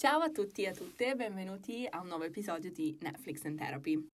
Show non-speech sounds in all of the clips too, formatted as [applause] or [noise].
Ciao a tutti e a tutte benvenuti a un nuovo episodio di Netflix and Therapy.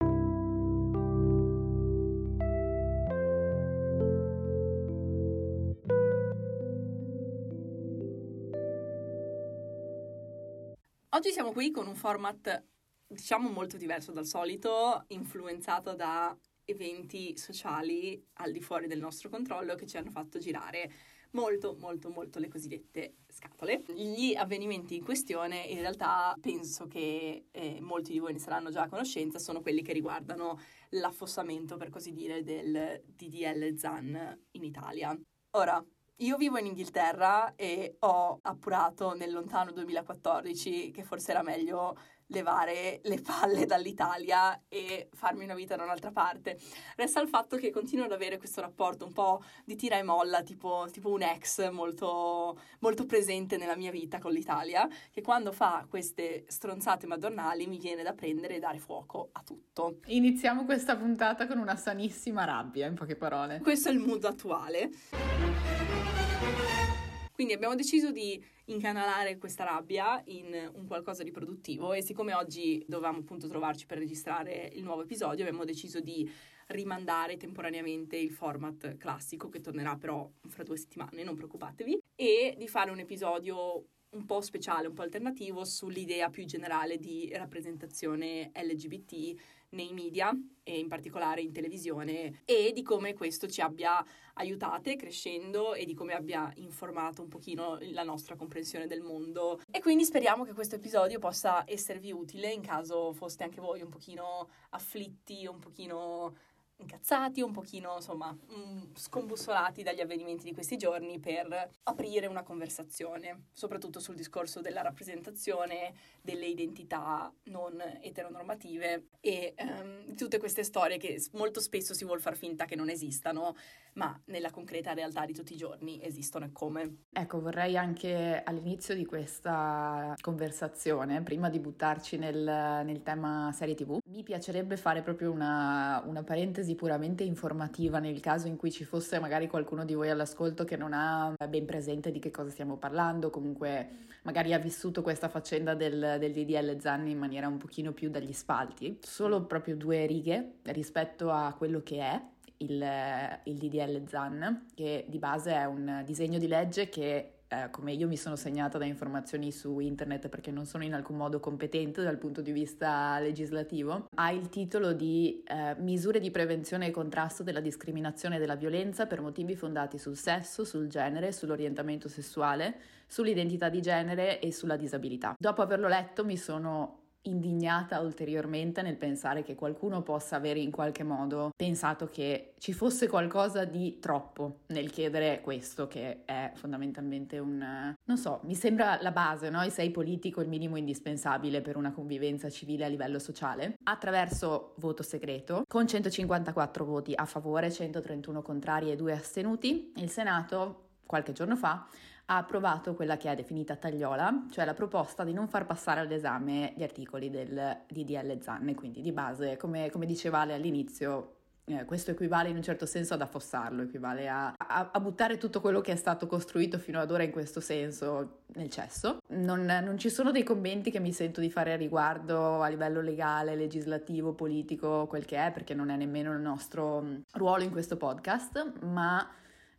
Oggi siamo qui con un format diciamo molto diverso dal solito, influenzato da eventi sociali al di fuori del nostro controllo che ci hanno fatto girare molto molto molto le cosiddette scatole. Gli avvenimenti in questione in realtà penso che eh, molti di voi ne saranno già a conoscenza, sono quelli che riguardano l'affossamento per così dire del DDL ZAN in Italia. Ora, io vivo in Inghilterra e ho appurato nel lontano 2014 che forse era meglio levare le palle dall'Italia e farmi una vita da un'altra parte. Resta il fatto che continuo ad avere questo rapporto un po' di tira e molla, tipo, tipo un ex molto, molto presente nella mia vita con l'Italia, che quando fa queste stronzate madornali mi viene da prendere e dare fuoco a tutto. Iniziamo questa puntata con una sanissima rabbia, in poche parole. Questo è il mood attuale. Quindi abbiamo deciso di incanalare questa rabbia in un qualcosa di produttivo e siccome oggi dovevamo appunto trovarci per registrare il nuovo episodio, abbiamo deciso di rimandare temporaneamente il format classico che tornerà però fra due settimane, non preoccupatevi, e di fare un episodio un po' speciale, un po' alternativo sull'idea più generale di rappresentazione LGBT nei media e in particolare in televisione e di come questo ci abbia aiutate crescendo e di come abbia informato un pochino la nostra comprensione del mondo. E quindi speriamo che questo episodio possa esservi utile in caso foste anche voi un pochino afflitti, un pochino incazzati, un pochino insomma mm, scombussolati dagli avvenimenti di questi giorni per aprire una conversazione, soprattutto sul discorso della rappresentazione delle identità non eteronormative e um, tutte queste storie che molto spesso si vuole far finta che non esistano, ma nella concreta realtà di tutti i giorni esistono e come. Ecco, vorrei anche all'inizio di questa conversazione, prima di buttarci nel, nel tema serie TV, mi piacerebbe fare proprio una, una parentesi puramente informativa nel caso in cui ci fosse magari qualcuno di voi all'ascolto che non ha ben presente di che cosa stiamo parlando, comunque magari ha vissuto questa faccenda del, del DDL Zanni in maniera un pochino più dagli spalti. Solo proprio due righe rispetto a quello che è il, il DDL ZAN, che di base è un disegno di legge che eh, come io mi sono segnata da informazioni su internet perché non sono in alcun modo competente dal punto di vista legislativo, ha il titolo di eh, Misure di prevenzione e contrasto della discriminazione e della violenza per motivi fondati sul sesso, sul genere, sull'orientamento sessuale, sull'identità di genere e sulla disabilità. Dopo averlo letto mi sono indignata ulteriormente nel pensare che qualcuno possa avere in qualche modo pensato che ci fosse qualcosa di troppo nel chiedere questo, che è fondamentalmente un... non so, mi sembra la base, no? E sei politico il minimo indispensabile per una convivenza civile a livello sociale. Attraverso voto segreto, con 154 voti a favore, 131 contrari e 2 astenuti, il Senato qualche giorno fa ha approvato quella che è definita tagliola, cioè la proposta di non far passare all'esame gli articoli del DDL ZAN, quindi di base, come, come diceva Ale all'inizio, eh, questo equivale in un certo senso ad affossarlo, equivale a, a, a, buttare tutto quello che è stato costruito fino ad ora in questo senso nel cesso. Non, non, ci sono dei commenti che mi sento di fare a riguardo a livello legale, legislativo, politico, quel che è, perché non è nemmeno il nostro mm, ruolo in questo podcast, ma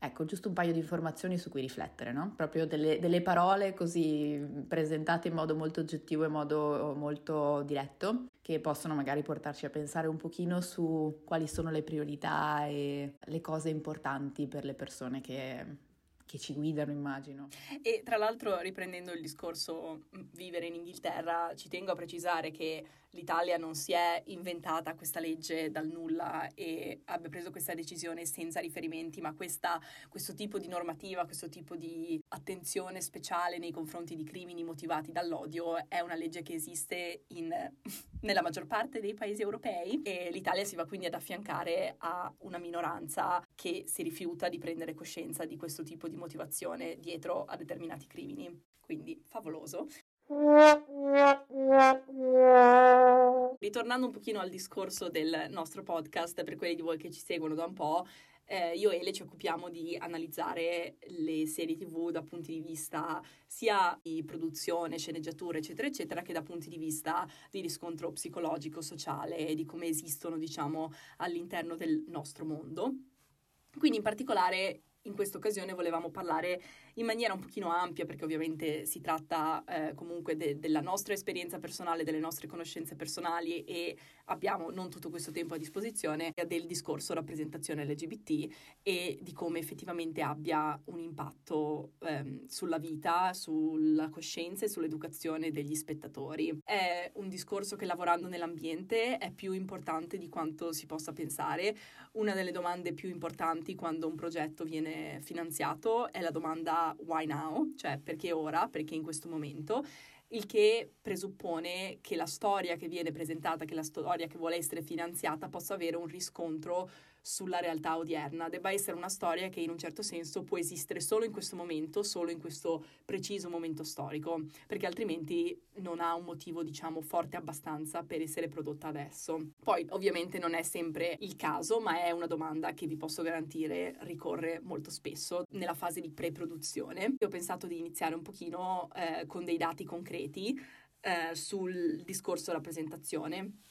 Ecco, giusto un paio di informazioni su cui riflettere, no? Proprio delle, delle, parole così presentate in modo molto oggettivo e modo molto diretto, che possono magari portarci a pensare un pochino su quali sono le priorità e le cose importanti per le persone che che ci guidano, immagino. E tra l'altro, riprendendo il discorso mm, vivere in Inghilterra, ci tengo a precisare che l'Italia non si è inventata questa legge dal nulla e abbia preso questa decisione senza riferimenti, ma questa, questo tipo di normativa, questo tipo di attenzione speciale nei confronti di crimini motivati dall'odio è una legge che esiste in, [laughs] nella maggior parte dei paesi europei e l'Italia si va quindi ad affiancare a una minoranza che si rifiuta di prendere coscienza di questo tipo di motivazione dietro a determinati crimini. Quindi favoloso. Ritornando un pochino al discorso del nostro podcast, per quelli di voi che ci seguono da un po', eh, io e Ele ci occupiamo di analizzare le serie tv da punti di vista sia di produzione, sceneggiatura, eccetera, eccetera, che da punti di vista di riscontro psicologico, sociale e di come esistono, diciamo, all'interno del nostro mondo. Quindi in particolare in questa occasione volevamo parlare in maniera un pochino ampia, perché ovviamente si tratta eh, comunque de- della nostra esperienza personale, delle nostre conoscenze personali e abbiamo non tutto questo tempo a disposizione del discorso rappresentazione LGBT e di come effettivamente abbia un impatto ehm, sulla vita, sulla coscienza e sull'educazione degli spettatori. È un discorso che lavorando nell'ambiente è più importante di quanto si possa pensare. Una delle domande più importanti quando un progetto viene finanziato è la domanda why now, cioè perché ora, perché in questo momento, il che presuppone che la storia che viene presentata, che la storia che vuole essere finanziata possa avere un riscontro sulla realtà odierna, debba essere una storia che in un certo senso può esistere solo in questo momento, solo in questo preciso momento storico, perché altrimenti non ha un motivo, diciamo, forte abbastanza per essere prodotta adesso. Poi ovviamente non è sempre il caso, ma è una domanda che vi posso garantire ricorre molto spesso nella fase di pre-produzione. Io ho pensato di iniziare un pochino eh, con dei dati concreti eh, sul discorso rappresentazione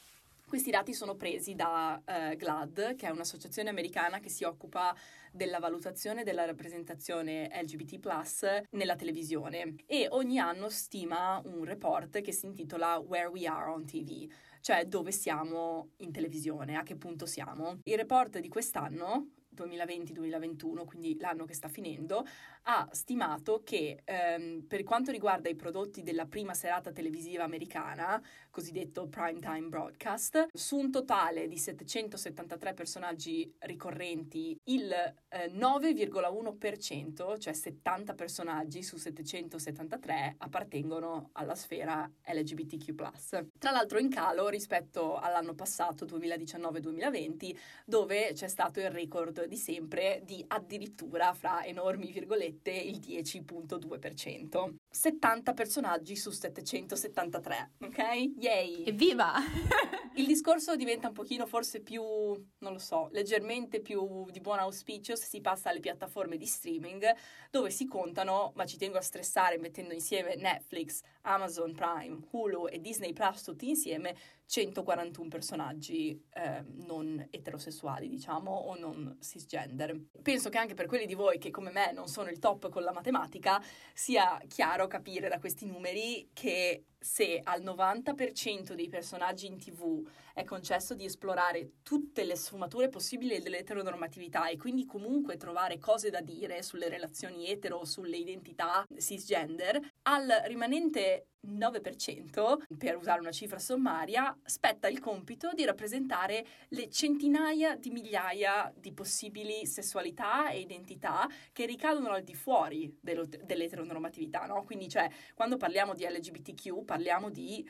questi dati sono presi da uh, GLAD, che è un'associazione americana che si occupa della valutazione della rappresentazione LGBT nella televisione e ogni anno stima un report che si intitola Where We Are on TV, cioè dove siamo in televisione, a che punto siamo. Il report di quest'anno 2020-2021, quindi l'anno che sta finendo, ha stimato che ehm, per quanto riguarda i prodotti della prima serata televisiva americana, cosiddetto prime time broadcast, su un totale di 773 personaggi ricorrenti, il eh, 9,1%, cioè 70 personaggi su 773, appartengono alla sfera LGBTQ. Tra l'altro in calo rispetto all'anno passato, 2019-2020, dove c'è stato il record di sempre di addirittura, fra enormi virgolette, il 10.2%. 70 personaggi su 773, ok? Yay! Evviva! il discorso diventa un pochino forse più, non lo so, leggermente più di buon auspicio se si passa alle piattaforme di streaming dove si contano, ma ci tengo a stressare mettendo insieme Netflix, Amazon Prime, Hulu e Disney Plus tutti insieme, 141 personaggi eh, non eterosessuali, diciamo, o non cisgender. Penso che anche per quelli di voi che come me non sono il top con la matematica, sia chiaro capire da questi numeri che se al 90% dei personaggi in tv è concesso di esplorare tutte le sfumature possibili dell'eteronormatività e quindi comunque trovare cose da dire sulle relazioni etero, sulle identità cisgender, al rimanente 9%, per usare una cifra sommaria, spetta il compito di rappresentare le centinaia di migliaia di possibili sessualità e identità che ricadono al di fuori dell'eteronormatività, no? Quindi, cioè, quando parliamo di LGBTQ, parliamo di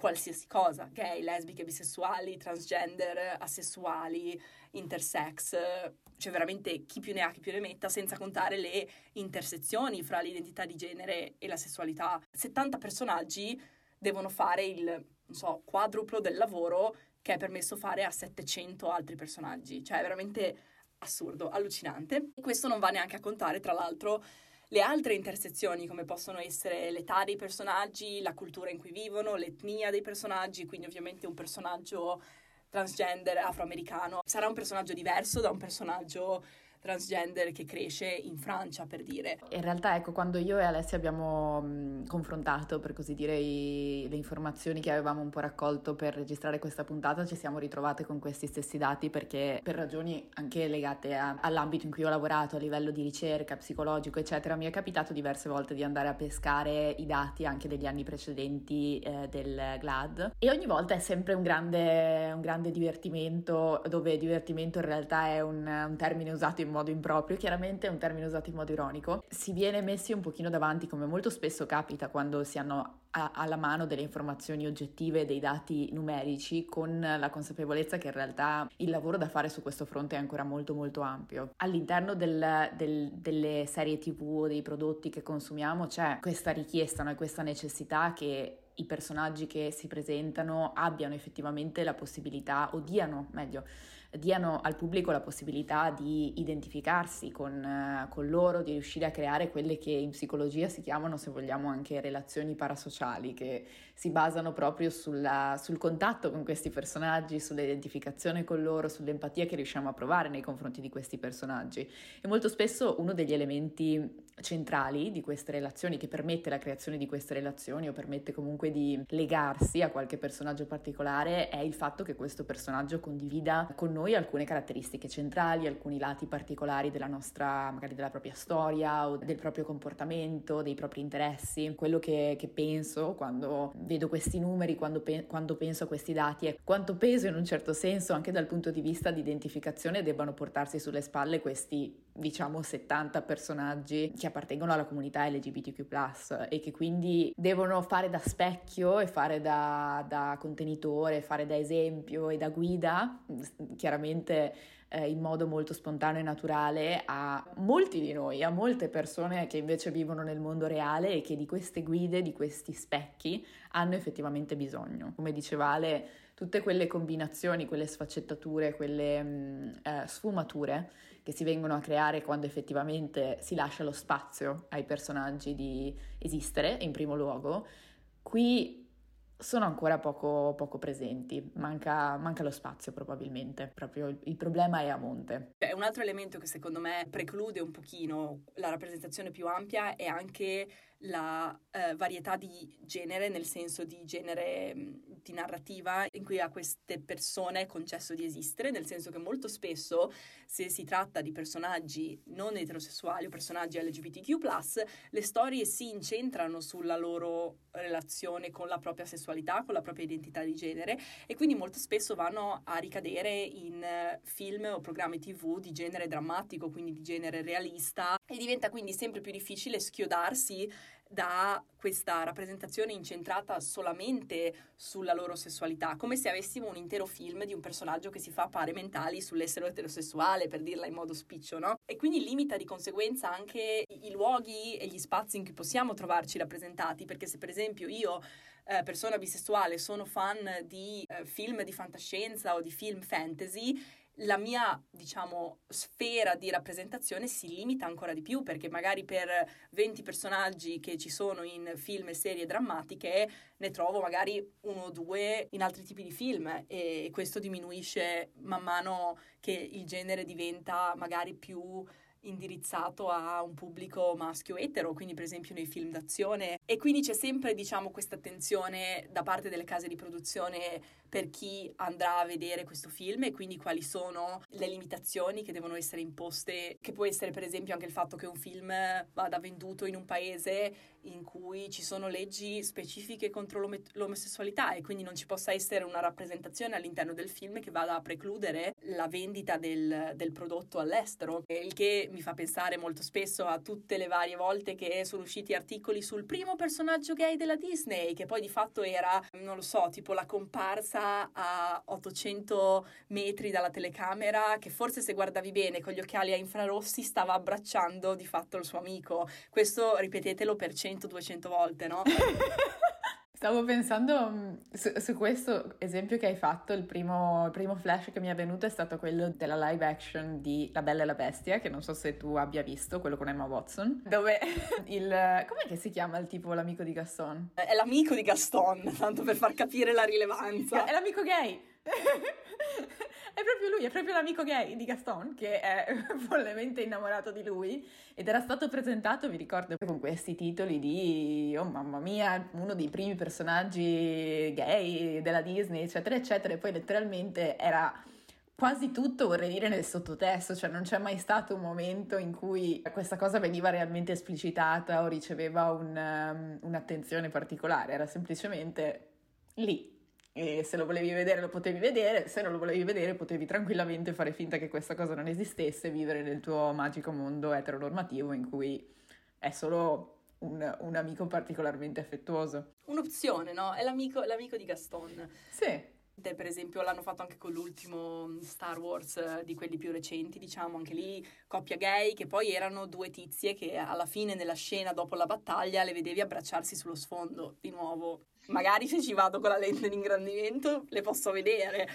qualsiasi cosa, gay, lesbiche, bisessuali, transgender, asessuali, intersex, cioè veramente chi più ne ha chi più ne metta, senza contare le intersezioni fra l'identità di genere e la sessualità. 70 personaggi devono fare il, so, quadruplo del lavoro che è permesso fare a 700 altri personaggi, cioè è veramente assurdo, allucinante. E questo non va neanche a contare, tra l'altro, le altre intersezioni, come possono essere l'età dei personaggi, la cultura in cui vivono, l'etnia dei personaggi, quindi ovviamente un personaggio transgender afroamericano. Sarà un personaggio diverso da un personaggio transgender che cresce in Francia, per dire. In realtà, ecco, quando io e Alessia abbiamo confrontato, per così dire, i, le informazioni che avevamo un po' raccolto per registrare questa puntata, ci siamo ritrovate con questi stessi dati perché per ragioni anche legate a, all'ambito in cui ho lavorato, a livello di ricerca, psicologico, eccetera, mi è capitato diverse volte di andare a pescare i dati anche degli anni precedenti eh, del GLAD e ogni volta è sempre un grande, un grande divertimento, dove divertimento in realtà è un, un termine usato in in modo improprio, chiaramente è un termine usato in modo ironico, si viene messi un pochino davanti, come molto spesso capita quando si hanno a, alla mano delle informazioni oggettive, dei dati numerici, con la consapevolezza che in realtà il lavoro da fare su questo fronte è ancora molto molto ampio. All'interno del, del, delle serie tv o dei prodotti che consumiamo c'è questa richiesta, no? questa necessità che i personaggi che si presentano abbiano effettivamente la possibilità, o diano, meglio, diano al pubblico la possibilità di identificarsi con, con, loro, di riuscire a creare quelle che in psicologia si chiamano, se vogliamo, anche relazioni parasociali, che si basano proprio sulla, sul contatto con questi personaggi, sull'identificazione con loro, sull'empatia che riusciamo a provare nei confronti di questi personaggi. E molto spesso uno degli elementi centrali di queste relazioni, che permette la creazione di queste relazioni o permette comunque di legarsi a qualche personaggio particolare, è il fatto che questo personaggio condivida con noi alcune caratteristiche centrali, alcuni lati particolari della nostra, magari della propria storia o del proprio comportamento, dei propri interessi. Quello che, che penso quando vedo questi numeri, quando, pe- quando penso a questi dati, è quanto peso in un certo senso, anche dal punto di vista di identificazione, debbano portarsi sulle spalle questi diciamo 70 personaggi che appartengono alla comunità LGBTQ e che quindi devono fare da specchio e fare da, da contenitore, fare da esempio e da guida, chiaramente eh, in modo molto spontaneo e naturale a molti di noi, a molte persone che invece vivono nel mondo reale e che di queste guide, di questi specchi hanno effettivamente bisogno. Come diceva Ale, tutte quelle combinazioni, quelle sfaccettature, quelle mh, eh, sfumature che si vengono a creare quando effettivamente si lascia lo spazio ai personaggi di esistere in primo luogo, qui sono ancora poco, poco presenti, manca, manca, lo spazio probabilmente, proprio il, problema è a monte. È un altro elemento che secondo me preclude un pochino la rappresentazione più ampia è anche la eh, varietà di genere, nel senso di genere di narrativa in cui a queste persone è concesso di esistere, nel senso che molto spesso se si tratta di personaggi non eterosessuali o personaggi LGBTQ, le storie si incentrano sulla loro relazione con la propria sessualità, con la propria identità di genere e quindi molto spesso vanno a ricadere in film o programmi tv di genere drammatico, quindi di genere realista e diventa quindi sempre più difficile schiodarsi da questa rappresentazione incentrata solamente sulla loro sessualità, come se avessimo un intero film di un personaggio che si fa pare mentali sull'essere eterosessuale, per dirla in modo spiccio, no? E quindi limita di conseguenza anche i luoghi e gli spazi in cui possiamo trovarci rappresentati, perché se per esempio io eh, persona bisessuale sono fan di eh, film di fantascienza o di film fantasy, la mia, diciamo, sfera di rappresentazione si limita ancora di più perché magari per 20 personaggi che ci sono in film e serie drammatiche ne trovo magari uno o due in altri tipi di film e questo diminuisce man mano che il genere diventa magari più indirizzato a un pubblico maschio etero, quindi per esempio nei film d'azione. E quindi c'è sempre diciamo questa attenzione da parte delle case di produzione per chi andrà a vedere questo film e quindi quali sono le limitazioni che devono essere imposte, che può essere per esempio anche il fatto che un film vada venduto in un paese in cui ci sono leggi specifiche contro l'om- l'omosessualità e quindi non ci possa essere una rappresentazione all'interno del film che vada a precludere la vendita del, del prodotto all'estero, il che mi fa pensare molto spesso a tutte le varie volte che sono usciti articoli sul primo personaggio gay della Disney, che poi di fatto era, non lo so, tipo la comparsa sta a 800 metri dalla telecamera che forse se guardavi bene con gli occhiali a infrarossi stava abbracciando di fatto il suo amico. Questo ripetetelo per 100-200 volte, no? [laughs] Stavo pensando mm, su, su, questo esempio che hai fatto, il primo, il primo, flash che mi è venuto è stato quello della live action di La Bella e la Bestia, che non so se tu abbia visto, quello con Emma Watson, dove [laughs] il... com'è che si chiama il tipo, l'amico di Gaston? È l'amico di Gaston, tanto per far capire la rilevanza. È l'amico gay! [laughs] è proprio lui, è proprio l'amico gay di Gaston che è [laughs] follemente innamorato di lui ed era stato presentato, vi ricordo, con questi titoli di, oh mamma mia, uno dei primi personaggi gay della Disney, eccetera, eccetera, e poi letteralmente era quasi tutto vorrei dire nel sottotesto, cioè non c'è mai stato un momento in cui questa cosa veniva realmente esplicitata o riceveva un, um, un'attenzione particolare, era semplicemente lì e se lo volevi vedere lo potevi vedere, se non lo volevi vedere potevi tranquillamente fare finta che questa cosa non esistesse e vivere nel tuo magico mondo eteronormativo in cui è solo un, un amico particolarmente affettuoso. Un'opzione, no? È l'amico, l'amico di Gaston. Sì. Per esempio l'hanno fatto anche con l'ultimo Star Wars eh, di quelli più recenti, diciamo, anche lì coppia gay, che poi erano due tizie che alla fine nella scena dopo la battaglia le vedevi abbracciarsi sullo sfondo, di nuovo magari se ci vado con la lente di ingrandimento le posso vedere.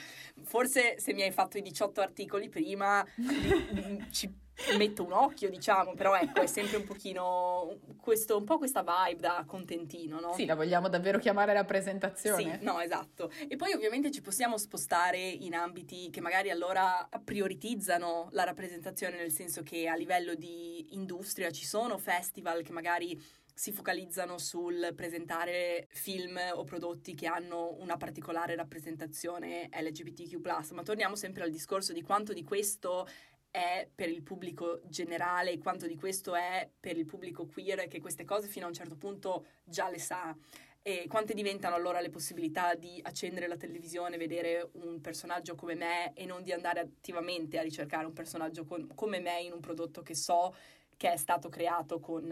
Forse se mi hai fatto i 18 articoli prima [laughs] ci metto un occhio, diciamo, però ecco, è sempre un pochino questo, un po' questa vibe da contentino, no? Sì, la vogliamo davvero chiamare rappresentazione. Sì, no, esatto. E poi ovviamente ci possiamo spostare in ambiti che magari allora prioritizzano la rappresentazione, nel senso che a livello di industria ci sono festival che magari si focalizzano sul presentare film o prodotti che hanno una particolare rappresentazione LGBTQ+, ma torniamo sempre al discorso di quanto di questo è per il pubblico generale e quanto di questo è per il pubblico queer che queste cose fino a un certo punto già le sa. E quante diventano allora le possibilità di accendere la televisione, vedere un personaggio come me e non di andare attivamente a ricercare un personaggio con, come me in un prodotto che so che è stato creato con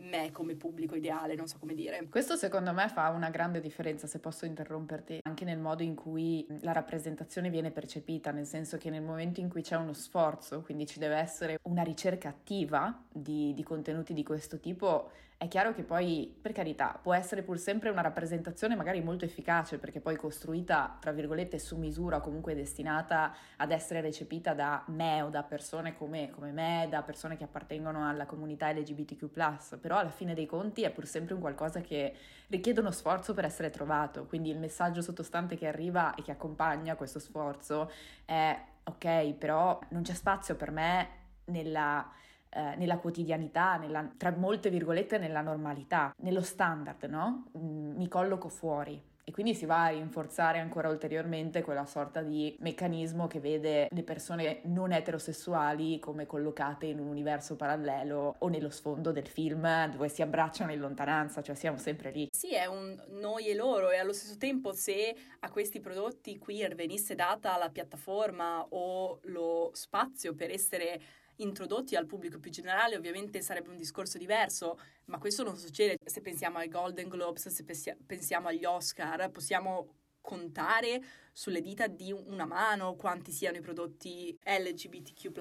me come pubblico ideale, non so come dire. Questo secondo me fa una grande differenza, se posso interromperti, anche nel modo in cui la rappresentazione viene percepita, nel senso che nel momento in cui c'è uno sforzo, quindi ci deve essere una ricerca attiva di, di contenuti di questo tipo, è chiaro che poi, per carità, può essere pur sempre una rappresentazione magari molto efficace perché poi costruita, tra virgolette, su misura, comunque destinata ad essere recepita da me o da persone come, come me, da persone che appartengono alla comunità LGBTQ+, però alla fine dei conti è pur sempre un qualcosa che richiede uno sforzo per essere trovato, quindi il messaggio sottostante che arriva e che accompagna questo sforzo è ok, però non c'è spazio per me nella eh, nella quotidianità, nella, tra molte virgolette nella normalità, nello standard, no? Mm, mi colloco fuori. E quindi si va a rinforzare ancora ulteriormente quella sorta di meccanismo che vede le persone non eterosessuali come collocate in un universo parallelo o nello sfondo del film dove si abbracciano in lontananza, cioè siamo sempre lì. Sì, è un noi e loro e allo stesso tempo se a questi prodotti queer venisse data la piattaforma o lo spazio per essere introdotti al pubblico più generale, ovviamente sarebbe un discorso diverso, ma questo non succede. Se pensiamo ai Golden Globes, se pensiamo agli Oscar, possiamo contare sulle dita di una mano quanti siano i prodotti LGBTQ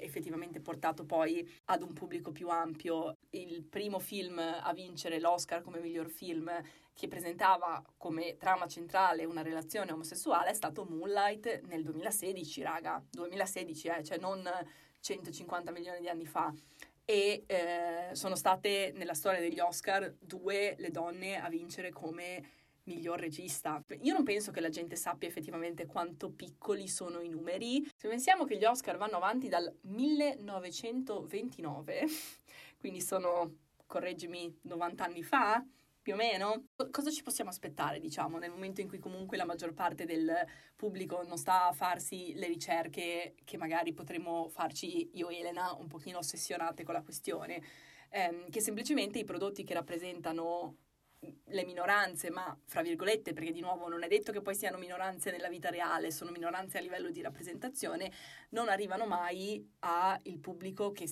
effettivamente portato poi ad un pubblico più ampio. Il primo film a vincere l'Oscar come miglior film che presentava come trama centrale una relazione omosessuale è stato Moonlight nel 2016, raga, 2016, eh, cioè non 150 milioni di anni fa e eh, sono state nella storia degli Oscar due le donne a vincere come miglior regista. Io non penso che la gente sappia effettivamente quanto piccoli sono i numeri. Se pensiamo che gli Oscar vanno avanti dal 1929, [laughs] quindi sono, correggimi, 90 anni fa, più o meno. Cosa ci possiamo aspettare, diciamo, nel momento in cui comunque la maggior parte del pubblico non sta a farsi le ricerche che magari potremmo farci io e Elena un pochino ossessionate con la questione, ehm, che semplicemente i prodotti che rappresentano le minoranze, ma fra virgolette, perché di nuovo non è detto che poi siano minoranze nella vita reale, sono minoranze a livello di rappresentazione, non arrivano mai al pubblico che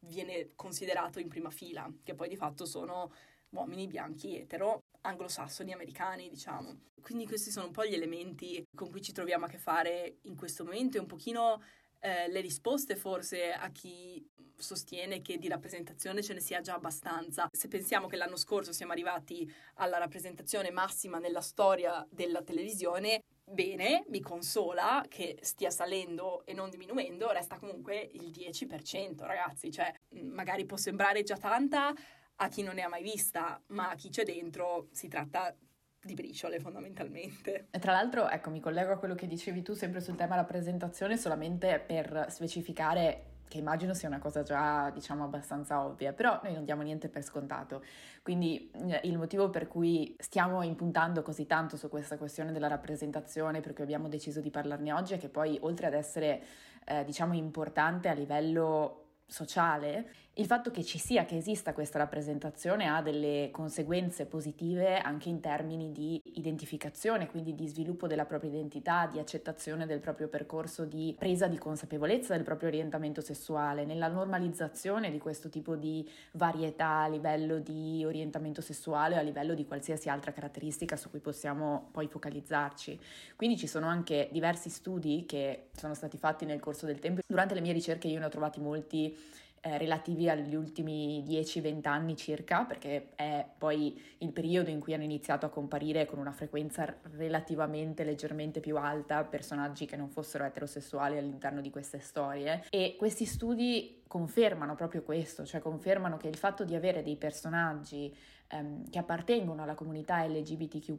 viene considerato in prima fila, che poi di fatto sono uomini bianchi etero anglosassoni americani, diciamo. Quindi questi sono un po' gli elementi con cui ci troviamo a che fare in questo momento e un pochino eh, le risposte forse a chi sostiene che di rappresentazione ce ne sia già abbastanza. Se pensiamo che l'anno scorso siamo arrivati alla rappresentazione massima nella storia della televisione, bene, mi consola che stia salendo e non diminuendo, resta comunque il 10%, ragazzi, cioè magari può sembrare già tanta, a chi non ne ha mai vista, ma a chi c'è dentro si tratta di briciole fondamentalmente. E tra l'altro, ecco, mi collego a quello che dicevi tu sempre sul tema rappresentazione, solamente per specificare che immagino sia una cosa già, diciamo, abbastanza ovvia, però noi non diamo niente per scontato. Quindi eh, il motivo per cui stiamo impuntando così tanto su questa questione della rappresentazione, perché abbiamo deciso di parlarne oggi, è che poi oltre ad essere, eh, diciamo, importante a livello sociale, il fatto che ci sia, che esista questa rappresentazione ha delle conseguenze positive anche in termini di identificazione, quindi di sviluppo della propria identità, di accettazione del proprio percorso, di presa di consapevolezza del proprio orientamento sessuale, nella normalizzazione di questo tipo di varietà a livello di orientamento sessuale o a livello di qualsiasi altra caratteristica su cui possiamo poi focalizzarci. Quindi ci sono anche diversi studi che sono stati fatti nel corso del tempo. Durante le mie ricerche io ne ho trovati molti eh, relativi agli ultimi 10-20 anni circa, perché è poi il periodo in cui hanno iniziato a comparire con una frequenza relativamente leggermente più alta personaggi che non fossero eterosessuali all'interno di queste storie. E questi studi confermano proprio questo, cioè confermano che il fatto di avere dei personaggi ehm, che appartengono alla comunità LGBTQ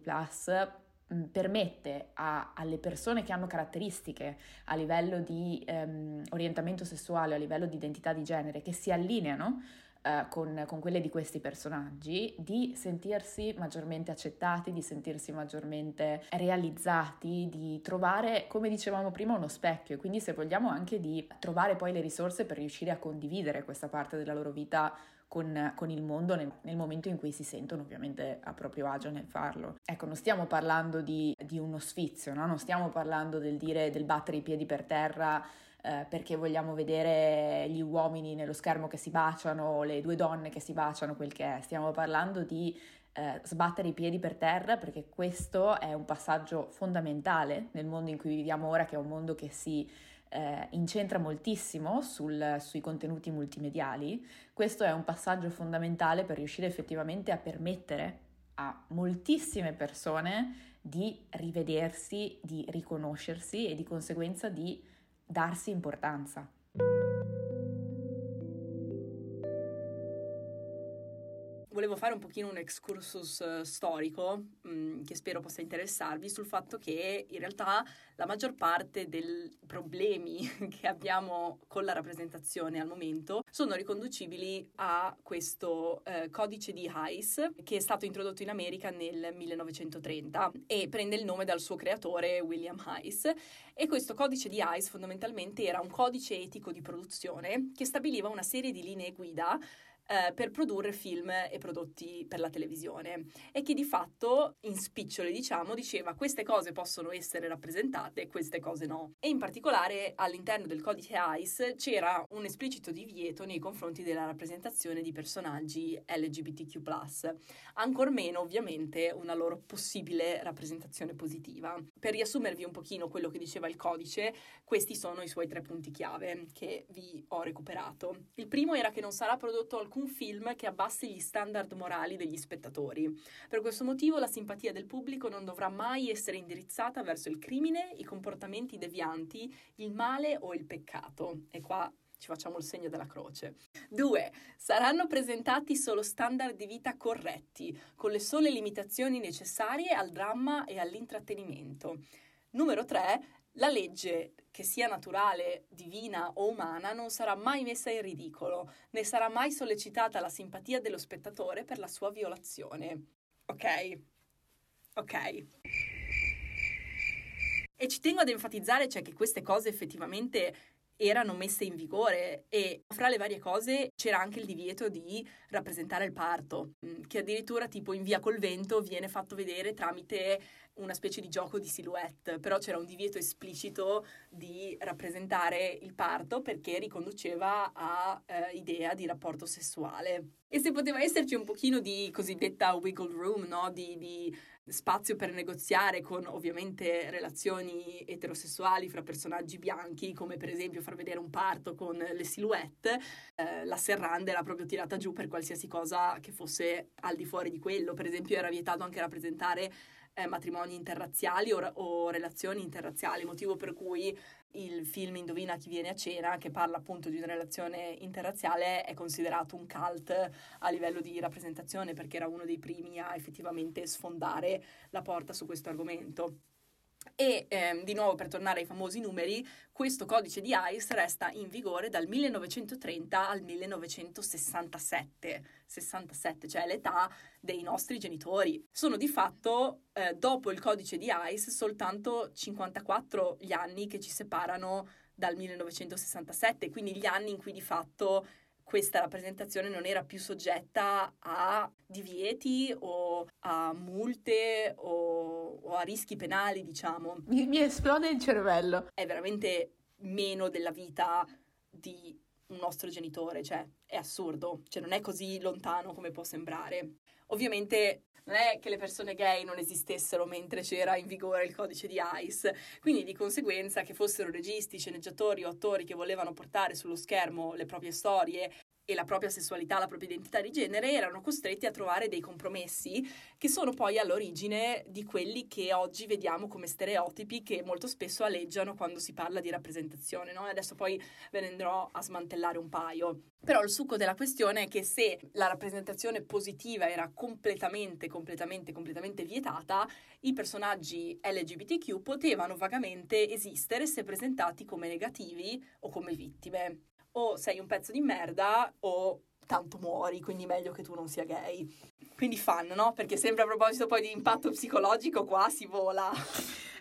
permette a, alle persone che hanno caratteristiche a livello di ehm, orientamento sessuale, a livello di identità di genere, che si allineano eh, con, con, quelle di questi personaggi, di sentirsi maggiormente accettati, di sentirsi maggiormente realizzati, di trovare, come dicevamo prima, uno specchio. E quindi se vogliamo anche di trovare poi le risorse per riuscire a condividere questa parte della loro vita con, con il mondo nel, nel, momento in cui si sentono ovviamente a proprio agio nel farlo. Ecco, non stiamo parlando di, di uno sfizio, no? non stiamo parlando del dire del battere i piedi per terra eh, perché vogliamo vedere gli uomini nello schermo che si baciano, le due donne che si baciano, quel che è. Stiamo parlando di eh, sbattere i piedi per terra perché questo è un passaggio fondamentale nel mondo in cui viviamo ora, che è un mondo che si eh, incentra moltissimo sul, sui contenuti multimediali, questo è un passaggio fondamentale per riuscire effettivamente a permettere a moltissime persone di rivedersi, di riconoscersi e di conseguenza di darsi importanza. Volevo fare un pochino un excursus uh, storico mh, mm, che spero possa interessarvi sul fatto che in realtà la maggior parte dei problemi [laughs] che abbiamo con la rappresentazione al momento sono riconducibili a questo uh, codice di Hayes che è stato introdotto in America nel 1930 e prende il nome dal suo creatore William Hayes. E questo codice di Hayes fondamentalmente era un codice etico di produzione che stabiliva una serie di linee guida eh, per produrre film e prodotti per la televisione e che di fatto in spicciole diciamo diceva queste cose possono essere rappresentate e queste cose no e in particolare all'interno del codice ICE c'era un esplicito divieto nei confronti della rappresentazione di personaggi LGBTQ+, ancor meno ovviamente una loro possibile rappresentazione positiva. Per riassumervi un pochino quello che diceva il codice, questi sono i suoi tre punti chiave che vi ho recuperato. Il primo era che non sarà prodotto alcun alcun film che abbassi gli standard morali degli spettatori. Per questo motivo la simpatia del pubblico non dovrà mai essere indirizzata verso il crimine, i comportamenti devianti, il male o il peccato. E qua ci facciamo il segno della croce. 2. Saranno presentati solo standard di vita corretti, con le sole limitazioni necessarie al dramma e all'intrattenimento. Numero 3. La legge, che sia naturale, divina o umana, non sarà mai messa in ridicolo, né sarà mai sollecitata la simpatia dello spettatore per la sua violazione. Ok? Ok. E ci tengo ad enfatizzare cioè, che queste cose effettivamente erano messe in vigore e fra le varie cose c'era anche il divieto di rappresentare il parto, mm, che addirittura tipo in via col vento viene fatto vedere tramite una specie di gioco di silhouette, però c'era un divieto esplicito di rappresentare il parto perché riconduceva a eh, idea di rapporto sessuale. E se poteva esserci un pochino di cosiddetta wiggle room, no? di, di spazio per negoziare con ovviamente relazioni eterosessuali fra personaggi bianchi, come per esempio far vedere un parto con le silhouette, eh, la serranda era proprio tirata giù per qualsiasi cosa che fosse al di fuori di quello. Per esempio era vietato anche rappresentare eh, matrimoni interrazziali o, o, relazioni interrazziali, motivo per cui il film Indovina chi viene a cena, che parla appunto di una relazione interrazziale, è considerato un cult a livello di rappresentazione perché era uno dei primi a effettivamente sfondare la porta su questo argomento. E ehm, di nuovo per tornare ai famosi numeri, questo codice di ICE resta in vigore dal 1930 al 1967, 67, cioè l'età dei nostri genitori. Sono di fatto, eh, dopo il codice di ICE, soltanto 54 gli anni che ci separano dal 1967, quindi gli anni in cui di fatto questa rappresentazione non era più soggetta a divieti o a multe o, o a rischi penali, diciamo. Mi, mi esplode il cervello. È veramente meno della vita di un nostro genitore, cioè è assurdo, cioè non è così lontano come può sembrare. Ovviamente non è che le persone gay non esistessero mentre c'era in vigore il codice di ICE, quindi di conseguenza che fossero registi, sceneggiatori o attori che volevano portare sullo schermo le proprie storie e la propria sessualità, la propria identità di genere, erano costretti a trovare dei compromessi che sono poi all'origine di quelli che oggi vediamo come stereotipi che molto spesso aleggiano quando si parla di rappresentazione. No? Adesso poi ve ne andrò a smantellare un paio. Però il succo della questione è che se la rappresentazione positiva era completamente, completamente, completamente vietata, i personaggi LGBTQ potevano vagamente esistere se presentati come negativi o come vittime o sei un pezzo di merda o tanto muori, quindi meglio che tu non sia gay. Quindi fan, no? Perché sempre a proposito poi di impatto psicologico, qua si vola.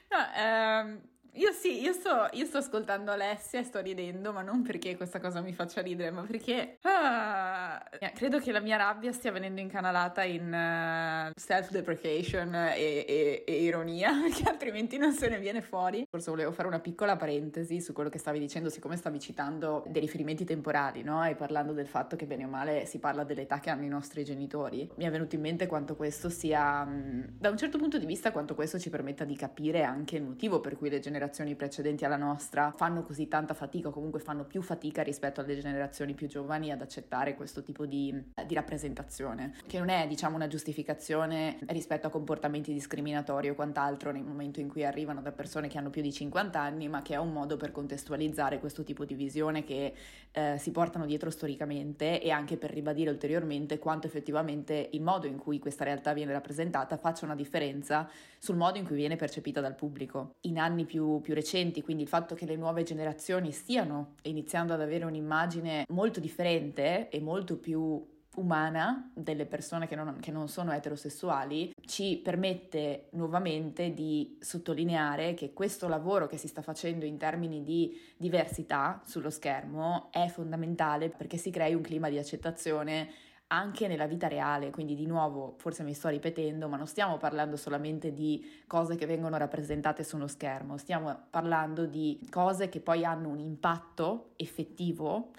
No, ehm, io sì, io sto, io sto, ascoltando Alessia e sto ridendo, ma non perché questa cosa mi faccia ridere, ma perché ah, credo che la mia rabbia stia venendo incanalata in uh, self-deprecation e, e, e, ironia, [laughs] perché altrimenti non se ne viene fuori. Forse volevo fare una piccola parentesi su quello che stavi dicendo, siccome stavi citando dei riferimenti temporali, no? E parlando del fatto che bene o male si parla dell'età che hanno i nostri genitori. Mi è venuto in mente quanto questo sia, da un certo punto di vista, quanto questo ci permetta di capire anche il motivo per cui le generazioni generazioni precedenti alla nostra fanno così tanta fatica o comunque fanno più fatica rispetto alle generazioni più giovani ad accettare questo tipo di, di rappresentazione, che non è diciamo una giustificazione rispetto a comportamenti discriminatori o quant'altro nel momento in cui arrivano da persone che hanno più di 50 anni, ma che è un modo per contestualizzare questo tipo di visione che eh, si portano dietro storicamente e anche per ribadire ulteriormente quanto effettivamente il modo in cui questa realtà viene rappresentata faccia una differenza sul modo in cui viene percepita dal pubblico. In anni più più, recenti, quindi il fatto che le nuove generazioni stiano iniziando ad avere un'immagine molto differente e molto più umana delle persone che non, che non, sono eterosessuali ci permette nuovamente di sottolineare che questo lavoro che si sta facendo in termini di diversità sullo schermo è fondamentale perché si crei un clima di accettazione anche nella vita reale, quindi di nuovo forse mi sto ripetendo, ma non stiamo parlando solamente di cose che vengono rappresentate su uno schermo, stiamo parlando di cose che poi hanno un impatto effettivo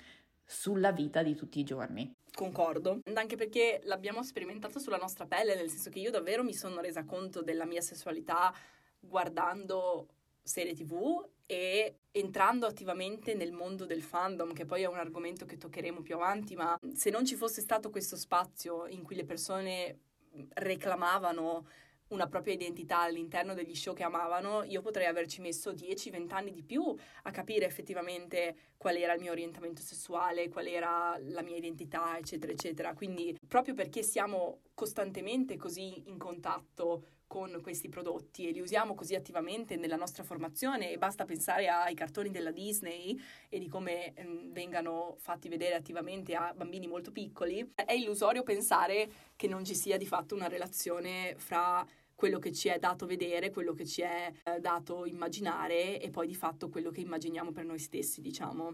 sulla vita di tutti i giorni. Concordo, anche perché l'abbiamo sperimentato sulla nostra pelle, nel senso che io davvero mi sono resa conto della mia sessualità guardando serie tv e entrando attivamente nel mondo del fandom, che poi è un argomento che toccheremo più avanti, ma se non ci fosse stato questo spazio in cui le persone reclamavano una propria identità all'interno degli show che amavano, io potrei averci messo 10-20 anni di più a capire effettivamente qual era il mio orientamento sessuale, qual era la mia identità, eccetera, eccetera. Quindi proprio perché siamo costantemente così in contatto con questi prodotti e li usiamo così attivamente nella nostra formazione e basta pensare ai cartoni della Disney e di come ehm, vengano fatti vedere attivamente a bambini molto piccoli, è illusorio pensare che non ci sia di fatto una relazione fra quello che ci è dato vedere, quello che ci è eh, dato immaginare e poi di fatto quello che immaginiamo per noi stessi, diciamo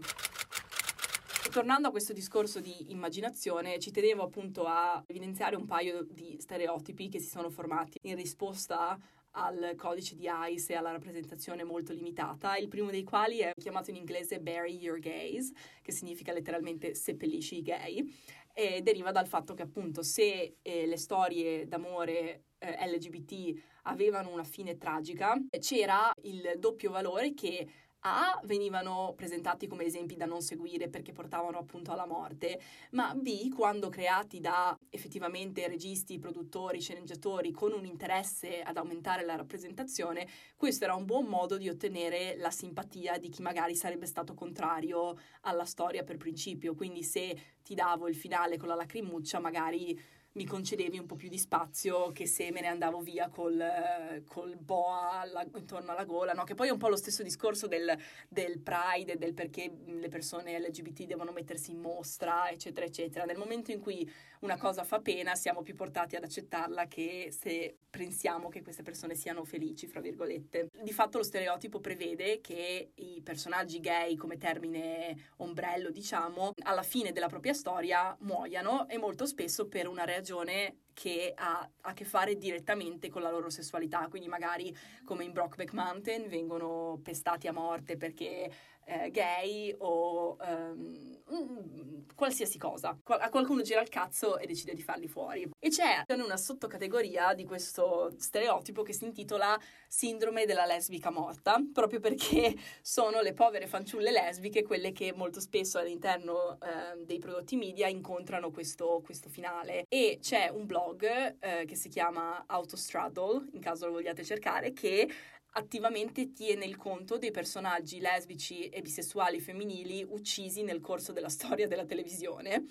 tornando a questo discorso di immaginazione, ci tenevo appunto a evidenziare un paio di stereotipi che si sono formati in risposta al codice di ICE e alla rappresentazione molto limitata, il primo dei quali è chiamato in inglese Bury Your Gays, che significa letteralmente seppellisci i gay, e deriva dal fatto che appunto se eh, le storie d'amore eh, LGBT avevano una fine tragica, c'era il doppio valore che a venivano presentati come esempi da non seguire perché portavano appunto alla morte, ma B quando creati da effettivamente registi, produttori, sceneggiatori con un interesse ad aumentare la rappresentazione, questo era un buon modo di ottenere la simpatia di chi magari sarebbe stato contrario alla storia per principio, quindi se ti davo il finale con la lacrimuccia magari mi concedevi un po' più di spazio che se me ne andavo via col, col boa alla, intorno alla gola, no? che poi è un po' lo stesso discorso del, del pride e del perché le persone LGBT devono mettersi in mostra, eccetera, eccetera. Nel momento in cui una cosa fa pena, siamo più portati ad accettarla che se pensiamo che queste persone siano felici, fra virgolette. Di fatto lo stereotipo prevede che i personaggi gay, come termine ombrello, diciamo, alla fine della propria storia muoiano e molto spesso per una reazione che ha a che fare direttamente con la loro sessualità, quindi magari come in Brockback Mountain vengono pestati a morte perché eh, gay o um, qualsiasi cosa. a qualcuno gira il cazzo e decide di farli fuori. E c'è una sottocategoria di questo stereotipo che si intitola sindrome della lesbica morta, proprio perché sono le povere fanciulle lesbiche quelle che molto spesso all'interno eh, dei prodotti media incontrano questo, questo finale. E c'è un blog eh, che si chiama Autostraddle, in caso lo vogliate cercare, che attivamente tiene il conto dei personaggi lesbici e bisessuali femminili uccisi nel corso della [laughs] storia della televisione.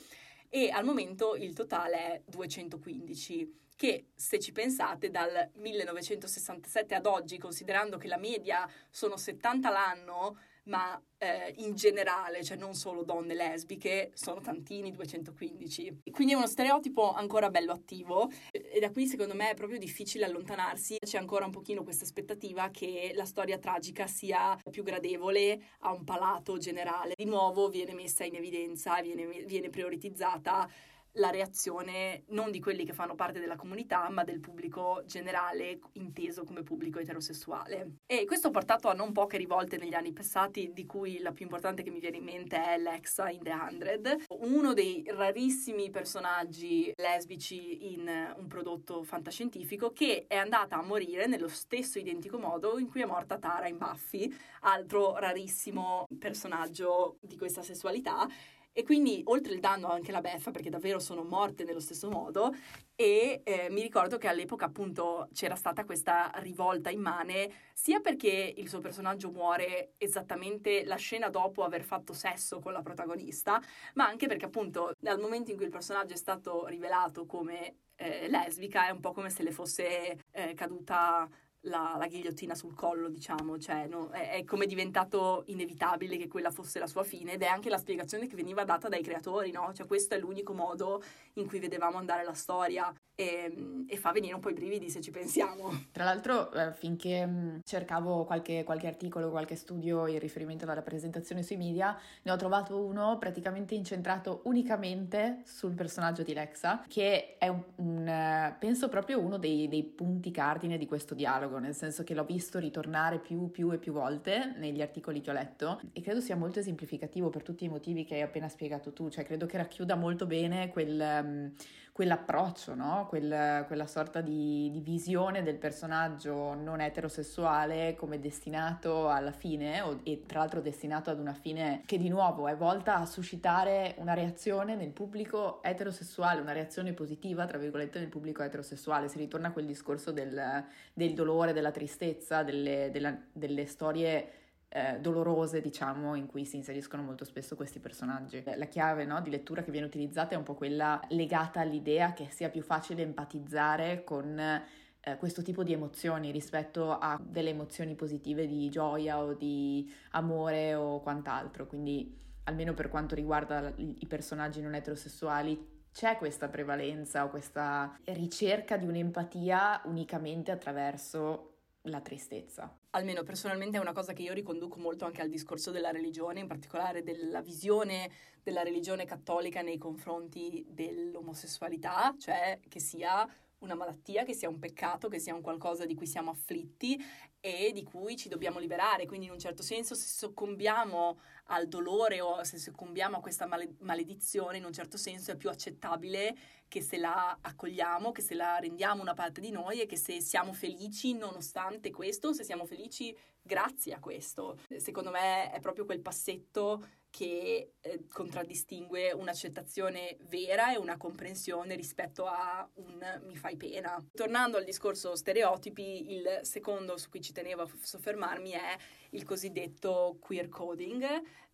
E al momento il totale è 215 che se ci pensate dal 1967 ad oggi considerando che la media sono 70 l'anno ma eh, in generale, cioè non solo donne lesbiche, sono tantini, 215. Quindi è uno stereotipo ancora bello attivo e da qui secondo me è proprio difficile allontanarsi. C'è ancora un pochino questa aspettativa che la storia tragica sia più gradevole a un palato generale. Di nuovo viene messa in evidenza, viene, viene prioritizzata la reazione non di quelli che fanno parte della comunità, ma del pubblico generale inteso come pubblico eterosessuale. E questo ha portato a non poche rivolte negli anni passati, di cui la più importante che mi viene in mente è Lexa in The Hundred, uno dei rarissimi personaggi lesbici in un prodotto fantascientifico che è andata a morire nello stesso identico modo in cui è morta Tara in Buffy, altro rarissimo personaggio di questa sessualità e quindi oltre il danno anche la beffa, perché davvero sono morte nello stesso modo. E eh, mi ricordo che all'epoca appunto c'era stata questa rivolta immane, sia perché il suo personaggio muore esattamente la scena dopo aver fatto sesso con la protagonista, ma anche perché appunto dal momento in cui il personaggio è stato rivelato come eh, lesbica è un po' come se le fosse eh, caduta la, la, ghigliottina sul collo, diciamo, cioè no, è, è, come diventato inevitabile che quella fosse la sua fine ed è anche la spiegazione che veniva data dai creatori, no? Cioè questo è l'unico modo in cui vedevamo andare la storia e, e fa venire un po' i brividi se ci pensiamo. Tra l'altro, eh, finché mh, cercavo qualche, qualche, articolo, qualche studio in riferimento alla presentazione sui media, ne ho trovato uno praticamente incentrato unicamente sul personaggio di Lexa, che è un, un penso proprio uno dei, dei punti cardine di questo dialogo nel senso che l'ho visto ritornare più, più e più volte negli articoli che ho letto e credo sia molto esemplificativo per tutti i motivi che hai appena spiegato tu, cioè credo che racchiuda molto bene quel... Um, quell'approccio, no? Quel, quella sorta di, di, visione del personaggio non eterosessuale come destinato alla fine o, e tra l'altro destinato ad una fine che di nuovo è volta a suscitare una reazione nel pubblico eterosessuale, una reazione positiva tra virgolette nel pubblico eterosessuale. Si ritorna a quel discorso del, del dolore, della tristezza, delle, della, delle storie eh, dolorose, diciamo, in cui si inseriscono molto spesso questi personaggi. La chiave no, di lettura che viene utilizzata è un po' quella legata all'idea che sia più facile empatizzare con eh, questo tipo di emozioni rispetto a delle emozioni positive di gioia o di amore o quant'altro. Quindi, almeno per quanto riguarda i personaggi non eterosessuali, c'è questa prevalenza o questa ricerca di un'empatia unicamente attraverso la tristezza. Almeno personalmente è una cosa che io riconduco molto anche al discorso della religione, in particolare della visione della religione cattolica nei confronti dell'omosessualità, cioè che sia una malattia, che sia un peccato, che sia un qualcosa di cui siamo afflitti e di cui ci dobbiamo liberare. Quindi in un certo senso se soccombiamo al dolore o se soccombiamo a questa maledizione, in un certo senso è più accettabile che se la accogliamo, che se la rendiamo una parte di noi e che se siamo felici nonostante questo, se siamo felici grazie a questo. Secondo me è proprio quel passetto che eh, contraddistingue un'accettazione vera e una comprensione rispetto a un mi fai pena. Tornando al discorso stereotipi, il secondo su cui ci tenevo a soffermarmi è il cosiddetto queer coding.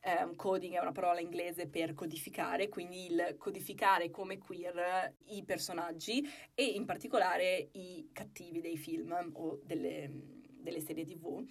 Um, coding è una parola inglese per codificare, quindi il codificare come queer i personaggi e in particolare i cattivi dei film o delle, delle serie tv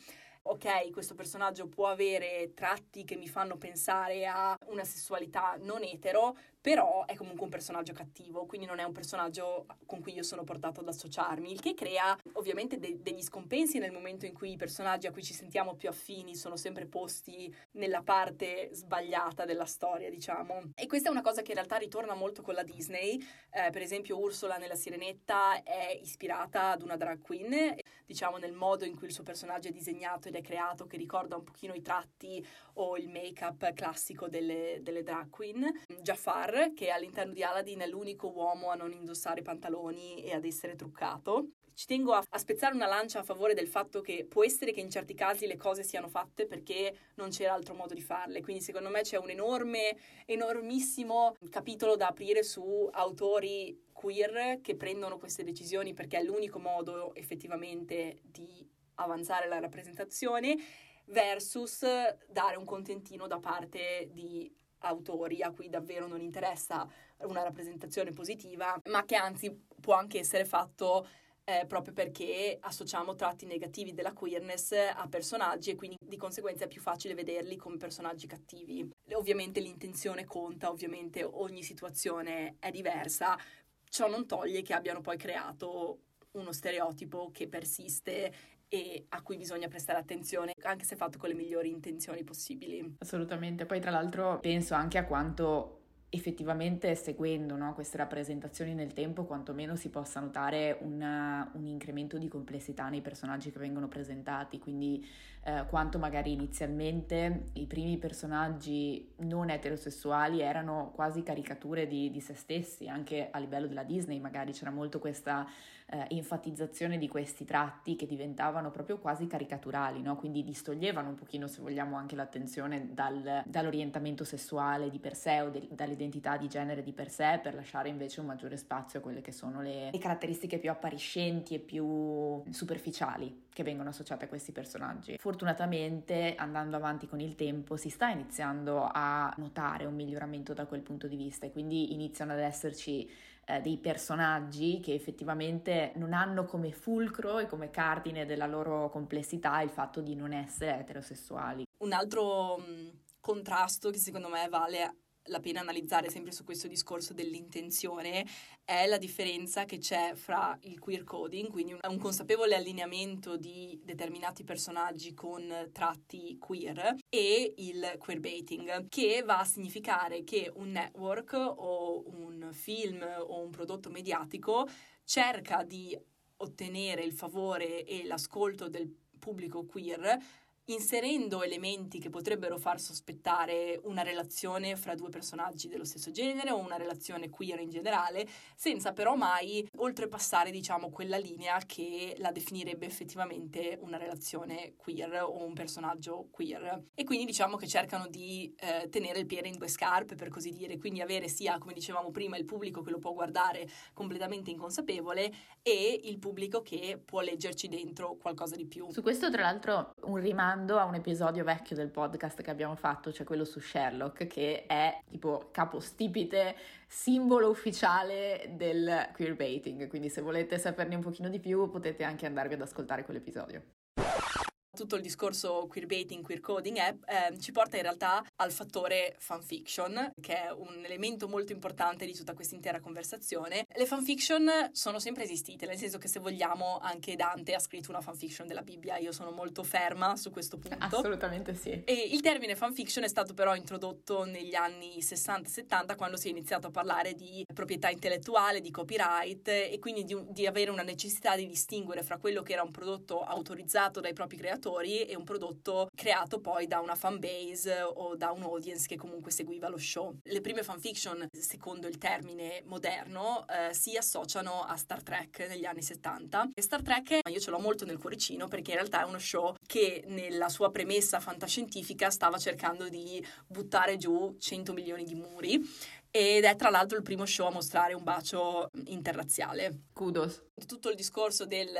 ok, questo personaggio può avere tratti che mi fanno pensare a una sessualità non etero, però è comunque un personaggio cattivo, quindi non è un personaggio con cui io sono portato ad associarmi, il che crea ovviamente de- degli scompensi nel momento in cui i personaggi a cui ci sentiamo più affini sono sempre posti nella parte sbagliata della storia, diciamo. E questa è una cosa che in realtà ritorna molto con la Disney, eh, per esempio Ursula nella Sirenetta è ispirata ad una drag queen, diciamo nel modo in cui il suo personaggio è disegnato ed è creato, che ricorda un pochino i tratti o il make-up classico delle, delle drag queen. Jafar, che all'interno di Aladdin è l'unico uomo a non indossare pantaloni e ad essere truccato. Ci tengo a, a, spezzare una lancia a favore del fatto che può essere che in certi casi le cose siano fatte perché non c'era altro modo di farle. Quindi secondo me c'è un enorme, enormissimo capitolo da aprire su autori queer che prendono queste decisioni perché è l'unico modo effettivamente di avanzare la rappresentazione versus dare un contentino da parte di autori a cui davvero non interessa una rappresentazione positiva, ma che anzi può anche essere fatto eh, proprio perché associamo tratti negativi della queerness a personaggi e quindi di conseguenza è più facile vederli come personaggi cattivi. Ovviamente l'intenzione conta, ovviamente ogni situazione è diversa, ciò non toglie che abbiano poi creato uno stereotipo che persiste e a cui bisogna prestare attenzione, anche se fatto con le migliori intenzioni possibili. Assolutamente, poi tra l'altro penso anche a quanto effettivamente seguendo no, queste rappresentazioni nel tempo quantomeno si possa notare una, un incremento di complessità nei personaggi che vengono presentati, quindi eh, quanto magari inizialmente i primi personaggi non eterosessuali erano quasi caricature di, di se stessi, anche a livello della Disney magari c'era molto questa eh, enfatizzazione di questi tratti che diventavano proprio quasi caricaturali, no? quindi distoglievano un pochino, se vogliamo, anche l'attenzione dal, dall'orientamento sessuale di per sé o de- dall'identità di genere di per sé per lasciare invece un maggiore spazio a quelle che sono le, le caratteristiche più appariscenti e più superficiali che vengono associate a questi personaggi. Fortunatamente, andando avanti con il tempo, si sta iniziando a notare un miglioramento da quel punto di vista e quindi iniziano ad esserci eh, dei personaggi che effettivamente non hanno come fulcro e come cardine della loro complessità il fatto di non essere eterosessuali. Un altro contrasto che secondo me vale la pena analizzare sempre su questo discorso dell'intenzione è la differenza che c'è fra il queer coding, quindi un, un consapevole allineamento di determinati personaggi con tratti queer, e il queerbaiting, che va a significare che un network o un film o un prodotto mediatico cerca di ottenere il favore e l'ascolto del pubblico queer inserendo elementi che potrebbero far sospettare una relazione fra due personaggi dello stesso genere o una relazione queer in generale, senza però mai oltrepassare, diciamo, quella linea che la definirebbe effettivamente una relazione queer o un personaggio queer. E quindi diciamo che cercano di eh, tenere il piede in due scarpe, per così dire, quindi avere sia, come dicevamo prima, il pubblico che lo può guardare completamente inconsapevole e il pubblico che può leggerci dentro qualcosa di più. Su questo, tra l'altro, un rimando rimando a un episodio vecchio del podcast che abbiamo fatto, cioè quello su Sherlock, che è tipo capostipite, simbolo ufficiale del queerbaiting. Quindi se volete saperne un pochino di più potete anche andarvi ad ascoltare quell'episodio tutto il discorso queerbaiting, queer coding eh, ci porta in realtà al fattore fanfiction, che è un elemento molto importante di tutta questa intera conversazione. Le fanfiction sono sempre esistite, nel senso che se vogliamo anche Dante ha scritto una fanfiction della Bibbia, io sono molto ferma su questo punto. Assolutamente sì. E il termine fanfiction è stato però introdotto negli anni 60-70 quando si è iniziato a parlare di proprietà intellettuale, di copyright e quindi di, di avere una necessità di distinguere fra quello che era un prodotto autorizzato dai propri creatori spettatori e un prodotto creato poi da una fan base o da un audience che comunque seguiva lo show. Le prime fanfiction, secondo il termine moderno, eh, si associano a Star Trek negli anni 70. E Star Trek io ce l'ho molto nel cuoricino perché in realtà è uno show che nella sua premessa fantascientifica stava cercando di buttare giù 100 milioni di muri ed è tra l'altro il primo show a mostrare un bacio interrazziale. Kudos. Tutto il discorso del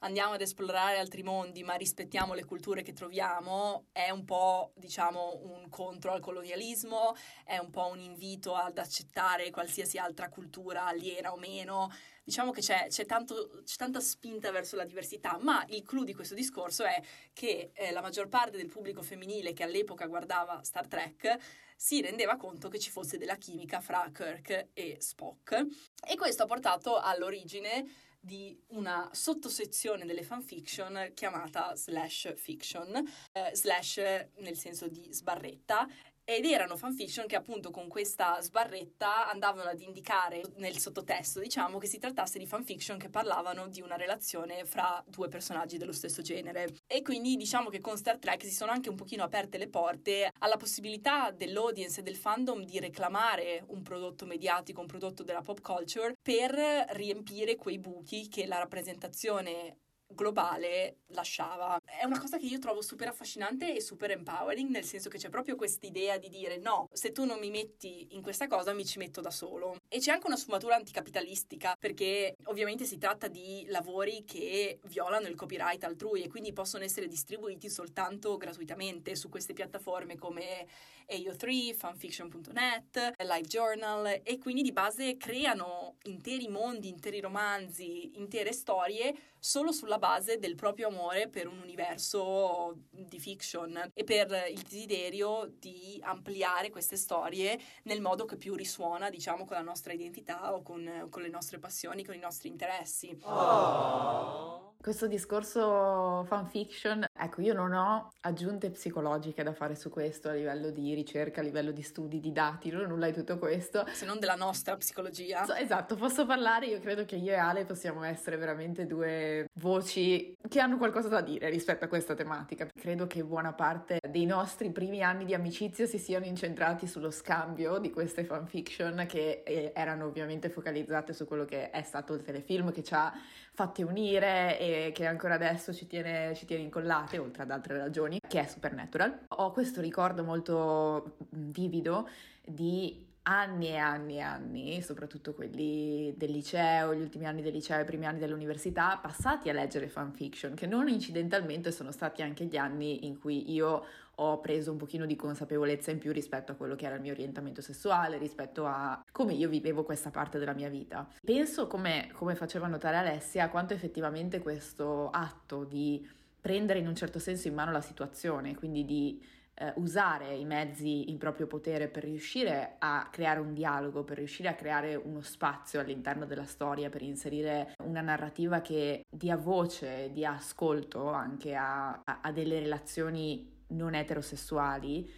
andiamo ad esplorare altri mondi ma rispettiamo le culture che troviamo è un po' diciamo un contro al colonialismo, è un po' un invito ad accettare qualsiasi altra cultura aliena o meno. Diciamo che c'è, c'è, tanto, c'è tanta spinta verso la diversità, ma il clou di questo discorso è che eh, la maggior parte del pubblico femminile che all'epoca guardava Star Trek si rendeva conto che ci fosse della chimica fra Kirk e Spock e questo ha portato all'origine di una sottosezione delle fanfiction chiamata slash fiction, eh, slash nel senso di sbarretta, ed erano fanfiction che appunto con questa sbarretta andavano ad indicare nel sottotesto, diciamo, che si trattasse di fanfiction che parlavano di una relazione fra due personaggi dello stesso genere. E quindi diciamo che con Star Trek si sono anche un pochino aperte le porte alla possibilità dell'audience e del fandom di reclamare un prodotto mediatico, un prodotto della pop culture per riempire quei buchi che la rappresentazione globale lasciava. È una cosa che io trovo super affascinante e super empowering, nel senso che c'è proprio quest'idea di dire no, se tu non mi metti in questa cosa mi ci metto da solo. E c'è anche una sfumatura anticapitalistica, perché ovviamente si tratta di lavori che violano il copyright altrui e quindi possono essere distribuiti soltanto gratuitamente su queste piattaforme come AO3, fanfiction.net, LiveJournal e quindi di base creano interi mondi, interi romanzi, intere storie solo sulla base del proprio amore per un universo di fiction e per il desiderio di ampliare queste storie nel modo che più risuona, diciamo, con la nostra identità o con, con le nostre passioni, con i nostri interessi. Oh. Questo discorso fanfiction, ecco, io non ho aggiunte psicologiche da fare su questo a livello di ricerca, a livello di studi, di dati, non ho nulla di tutto questo. Se non della nostra psicologia. Esatto, posso parlare, io credo che io e Ale possiamo essere veramente due voci che hanno qualcosa da dire rispetto a questa tematica. Credo che buona parte dei nostri primi anni di amicizia si siano incentrati sullo scambio di queste fanfiction che eh, erano ovviamente focalizzate su quello che è stato il telefilm che ci ha fatte unire e che ancora adesso ci tiene, ci tiene incollate, oltre ad altre ragioni, che è Supernatural. Ho questo ricordo molto vivido di anni e anni e anni, soprattutto quelli del liceo, gli ultimi anni del liceo i primi anni dell'università, passati a leggere fanfiction, che non incidentalmente sono stati anche gli anni in cui io ho preso un pochino di consapevolezza in più rispetto a quello che era il mio orientamento sessuale, rispetto a come io vivevo questa parte della mia vita. Penso, come, come faceva notare Alessia, quanto effettivamente questo atto di prendere in un certo senso in mano la situazione, quindi di eh, usare i mezzi in proprio potere per riuscire a creare un dialogo, per riuscire a creare uno spazio all'interno della storia, per inserire una narrativa che dia voce, dia ascolto anche a, a, a delle relazioni non eterosessuali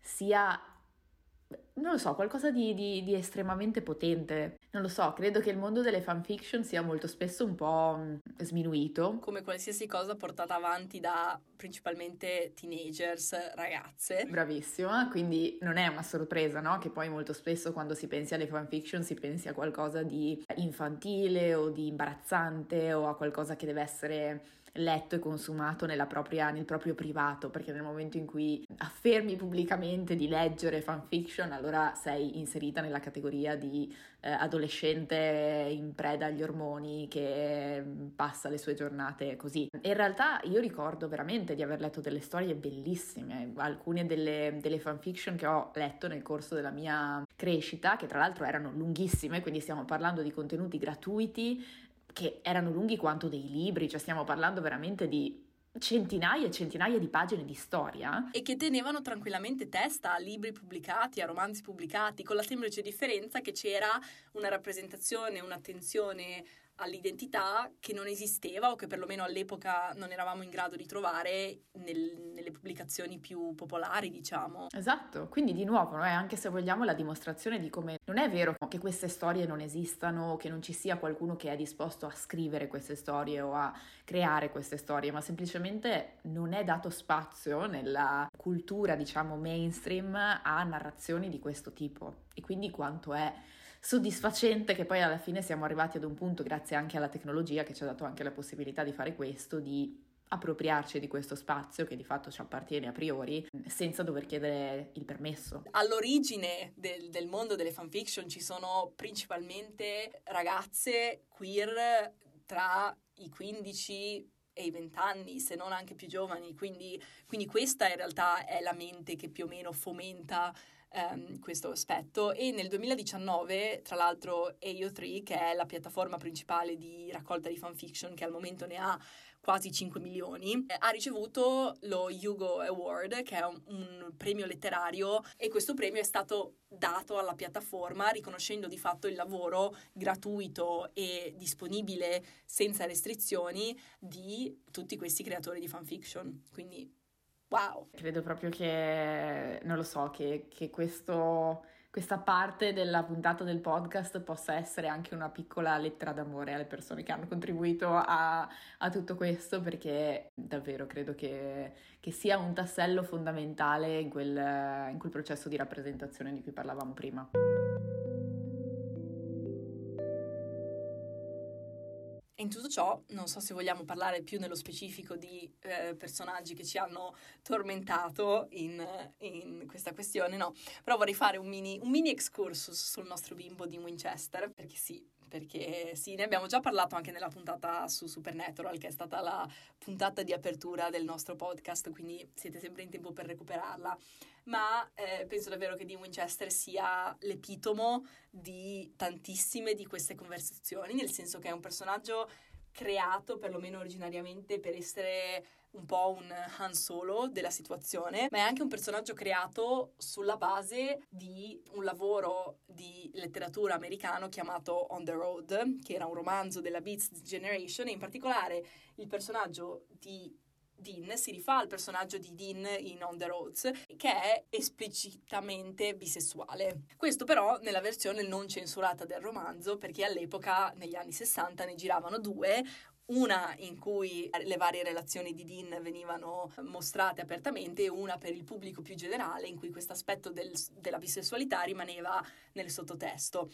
sia non lo so, qualcosa di, di, di, estremamente potente. Non lo so, credo che il mondo delle fanfiction sia molto spesso un po' mm, sminuito. Come qualsiasi cosa portata avanti da principalmente teenagers, ragazze. Bravissima, quindi non è una sorpresa, no? Che poi molto spesso quando si pensi alle fanfiction si pensi a qualcosa di infantile o di imbarazzante o a qualcosa che deve essere letto e consumato propria, nel proprio privato, perché nel momento in cui affermi pubblicamente di leggere fanfiction, allora sei inserita nella categoria di eh, adolescente in preda agli ormoni che mm, passa le sue giornate così. In realtà io ricordo veramente di aver letto delle storie bellissime, alcune delle, delle fanfiction che ho letto nel corso della mia crescita, che tra l'altro erano lunghissime, quindi stiamo parlando di contenuti gratuiti che erano lunghi quanto dei libri, cioè stiamo parlando veramente di centinaia e centinaia di pagine di storia. E che tenevano tranquillamente testa a libri pubblicati, a romanzi pubblicati, con la semplice differenza che c'era una rappresentazione, un'attenzione all'identità che non esisteva o che perlomeno all'epoca non eravamo in grado di trovare nel, nelle pubblicazioni più popolari, diciamo. Esatto, quindi di nuovo no, anche se vogliamo la dimostrazione di come non è vero che queste storie non esistano, che non ci sia qualcuno che è disposto a scrivere queste storie o a creare queste storie, ma semplicemente non è dato spazio nella cultura, diciamo, mainstream a narrazioni di questo tipo. E quindi quanto è soddisfacente che poi alla fine siamo arrivati ad un punto, grazie anche alla tecnologia che ci ha dato anche la possibilità di fare questo, di appropriarci di questo spazio che di fatto ci appartiene a priori senza dover chiedere il permesso. All'origine del, del mondo delle fanfiction ci sono principalmente ragazze queer tra i 15 e i 20 anni, se non anche più giovani, quindi, quindi questa in realtà è la mente che più o meno fomenta Um, questo aspetto e nel 2019 tra l'altro AO3 che è la piattaforma principale di raccolta di fanfiction che al momento ne ha quasi 5 milioni, eh, ha ricevuto lo Hugo Award, che è un, un, premio letterario, e questo premio è stato dato alla piattaforma riconoscendo di fatto il lavoro gratuito e disponibile senza restrizioni di tutti questi creatori di fanfiction. Quindi, wow! Credo proprio che, non lo so, che, che questo questa parte della puntata del podcast possa essere anche una piccola lettera d'amore alle persone che hanno contribuito a, a tutto questo, perché davvero credo che, che sia un tassello fondamentale in quel, in quel processo di rappresentazione di cui parlavamo prima. In tutto ciò, non so se vogliamo parlare più nello specifico di eh, personaggi che ci hanno tormentato in, in, questa questione, no, però vorrei fare un mini, un mini excursus sul nostro bimbo di Winchester, perché sì, perché sì, ne abbiamo già parlato anche nella puntata su Supernatural, che è stata la puntata di apertura del nostro podcast, quindi siete sempre in tempo per recuperarla. Ma eh, penso davvero che Dean Winchester sia l'epitomo di tantissime di queste conversazioni, nel senso che è un personaggio creato perlomeno originariamente per essere un po' un Han Solo della situazione, ma è anche un personaggio creato sulla base di un lavoro di letteratura americano chiamato On the Road, che era un romanzo della Beats Generation e in particolare il personaggio di Dean si rifà al personaggio di Dean in On the Roads, che è esplicitamente bisessuale. Questo però nella versione non censurata del romanzo, perché all'epoca, negli anni 60, ne giravano due, una in cui le varie relazioni di Dean venivano mostrate apertamente e una per il pubblico più generale in cui questo aspetto del, della bisessualità rimaneva nel sottotesto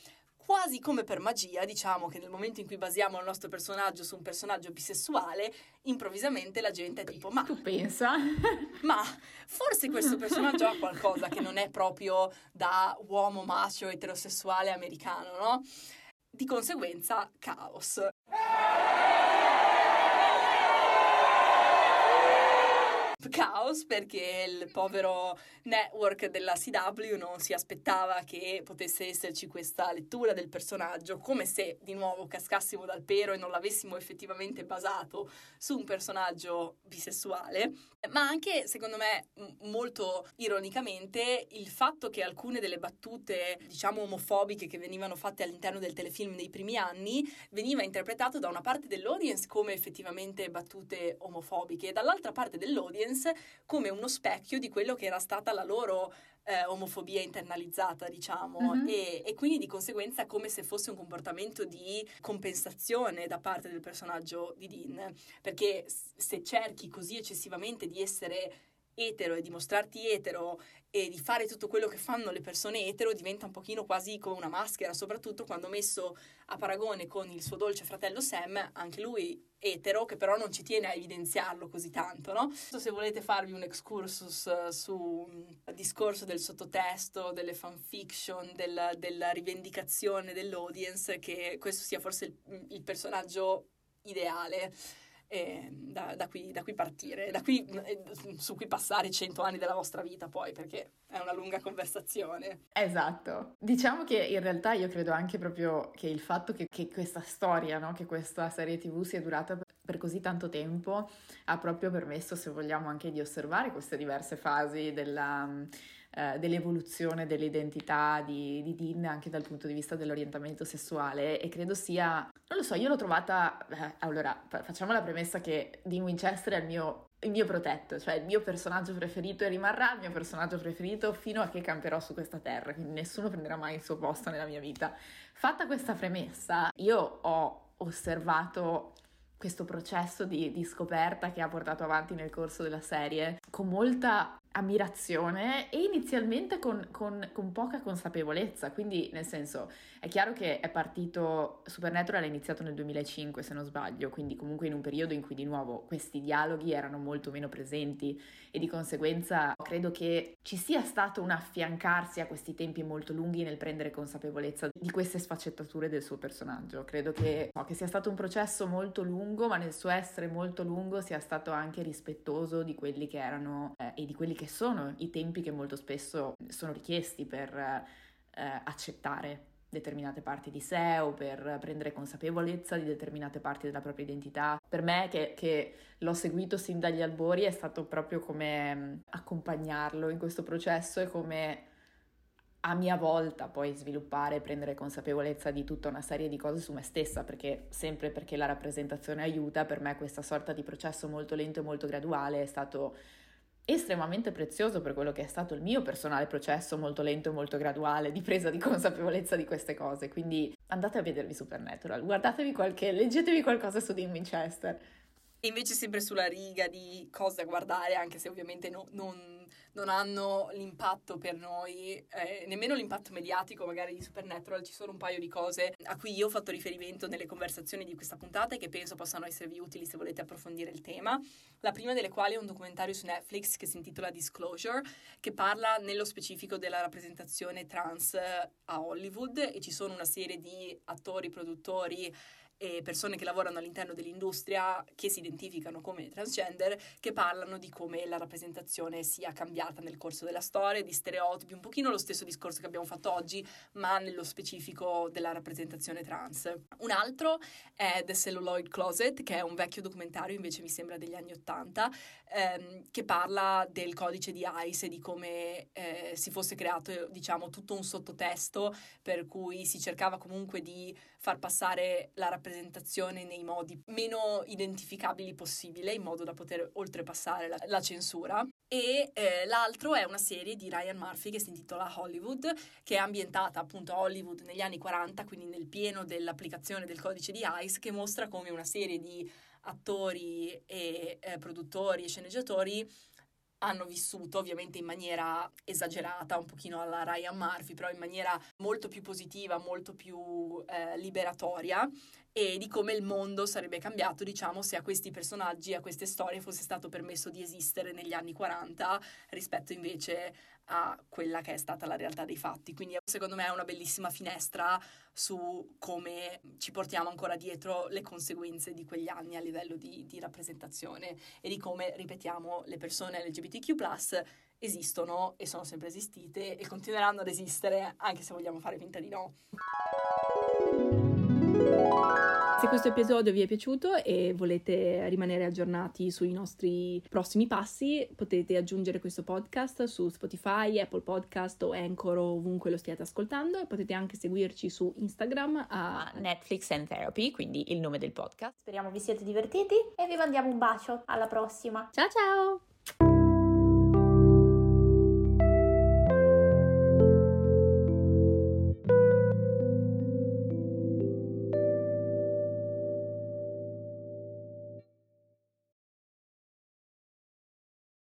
quasi come per magia, diciamo che nel momento in cui basiamo il nostro personaggio su un personaggio bisessuale, improvvisamente la gente è tipo, ma... Tu pensa? [laughs] ma forse questo personaggio ha qualcosa che non è proprio da uomo macio eterosessuale americano, no? Di conseguenza, caos. Caos perché il povero network della CW non si aspettava che potesse esserci questa lettura del personaggio, come se di nuovo cascassimo dal pero e non l'avessimo effettivamente basato su un personaggio bisessuale, ma anche secondo me molto ironicamente il fatto che alcune delle battute diciamo omofobiche che venivano fatte all'interno del telefilm nei primi anni veniva interpretato da una parte dell'audience come effettivamente battute omofobiche e dall'altra parte dell'audience come uno specchio di quello che era stata la loro eh, omofobia internalizzata, diciamo, mm-hmm. e, e, quindi di conseguenza come se fosse un comportamento di compensazione da parte del personaggio di Dean, perché se cerchi così eccessivamente di essere etero e di mostrarti etero e di fare tutto quello che fanno le persone etero diventa un pochino quasi come una maschera, soprattutto quando messo a paragone con il suo dolce fratello Sam, anche lui etero, che però non ci tiene a evidenziarlo così tanto, no? Se volete farvi un excursus uh, sul discorso del sottotesto, delle fanfiction, del, della rivendicazione dell'audience, che questo sia forse il, il personaggio ideale e da, da, qui, da, qui, partire, da qui, eh, su cui passare cento anni della vostra vita poi, perché è una lunga conversazione. Esatto. Diciamo che in realtà io credo anche proprio che il fatto che, che questa storia, no? che questa serie tv sia durata per così tanto tempo, ha proprio permesso, se vogliamo, anche di osservare queste diverse fasi della eh, dell'evoluzione dell'identità di, di Dean anche dal punto di vista dell'orientamento sessuale e credo sia, non lo so, io l'ho trovata, eh, allora facciamo la premessa che Dean Winchester è il mio, il mio protetto, cioè il mio personaggio preferito e rimarrà il mio personaggio preferito fino a che camperò su questa terra, quindi nessuno prenderà mai il suo posto nella mia vita. Fatta questa premessa, io ho osservato questo processo di, di scoperta che ha portato avanti nel corso della serie con molta ammirazione e inizialmente con, con, con, poca consapevolezza, quindi nel senso è chiaro che è partito, Supernatural è iniziato nel 2005 se non sbaglio, quindi comunque in un periodo in cui di nuovo questi dialoghi erano molto meno presenti e di conseguenza credo che ci sia stato un affiancarsi a questi tempi molto lunghi nel prendere consapevolezza di queste sfaccettature del suo personaggio, credo che, no, che sia stato un processo molto lungo ma nel suo essere molto lungo sia stato anche rispettoso di quelli che erano eh, e di quelli che sono i tempi che molto spesso sono richiesti per eh, accettare determinate parti di sé o per prendere consapevolezza di determinate parti della propria identità. Per me, che, che l'ho seguito sin dagli albori, è stato proprio come mm, accompagnarlo in questo processo e come a mia volta poi sviluppare e prendere consapevolezza di tutta una serie di cose su me stessa, perché sempre perché la rappresentazione aiuta, per me questa sorta di processo molto lento e molto graduale è stato estremamente prezioso per quello che è stato il mio personale processo molto lento e molto graduale di presa di consapevolezza di queste cose. Quindi andate a vedervi Supernatural, guardatevi qualche, leggetevi qualcosa su Dean Winchester. Invece sempre sulla riga di cose da guardare, anche se ovviamente no, non non hanno l'impatto per noi, eh, nemmeno l'impatto mediatico magari di Supernatural, ci sono un paio di cose a cui io ho fatto riferimento nelle conversazioni di questa puntata e che penso possano esservi utili se volete approfondire il tema. La prima delle quali è un documentario su Netflix che si intitola Disclosure, che parla nello specifico della rappresentazione trans a Hollywood e ci sono una serie di attori, produttori, e persone che lavorano all'interno dell'industria che si identificano come transgender che parlano di come la rappresentazione sia cambiata nel corso della storia, di stereotipi, un pochino lo stesso discorso che abbiamo fatto oggi, ma nello specifico della rappresentazione trans. Un altro è The Celluloid Closet, che è un vecchio documentario, invece mi sembra degli anni Ottanta, ehm, che parla del codice di ICE e di come eh, si fosse creato, diciamo, tutto un sottotesto per cui si cercava comunque di far passare la rappresentazione nei modi meno identificabili possibile, in modo da poter oltrepassare la, la censura. E eh, l'altro è una serie di Ryan Murphy che si intitola Hollywood, che è ambientata appunto a Hollywood negli anni 40, quindi nel pieno dell'applicazione del codice di ICE, che mostra come una serie di attori e eh, produttori e sceneggiatori hanno vissuto ovviamente in maniera esagerata, un pochino alla Ryan Murphy, però in maniera molto più positiva, molto più eh, liberatoria e di come il mondo sarebbe cambiato, diciamo, se a questi personaggi, a queste storie fosse stato permesso di esistere negli anni 40 rispetto invece a quella che è stata la realtà dei fatti. Quindi secondo me è una bellissima finestra su come ci portiamo ancora dietro le conseguenze di quegli anni a livello di, di rappresentazione e di come, ripetiamo, le persone LGBTQ esistono e sono sempre esistite e continueranno ad esistere anche se vogliamo fare finta di no. Se questo episodio vi è piaciuto e volete rimanere aggiornati sui nostri prossimi passi, potete aggiungere questo podcast su Spotify, Apple Podcast o Anchor o ovunque lo stiate ascoltando e potete anche seguirci su Instagram a Netflix and Therapy, quindi il nome del podcast. Speriamo vi siete divertiti e vi mandiamo un bacio. Alla prossima. Ciao ciao!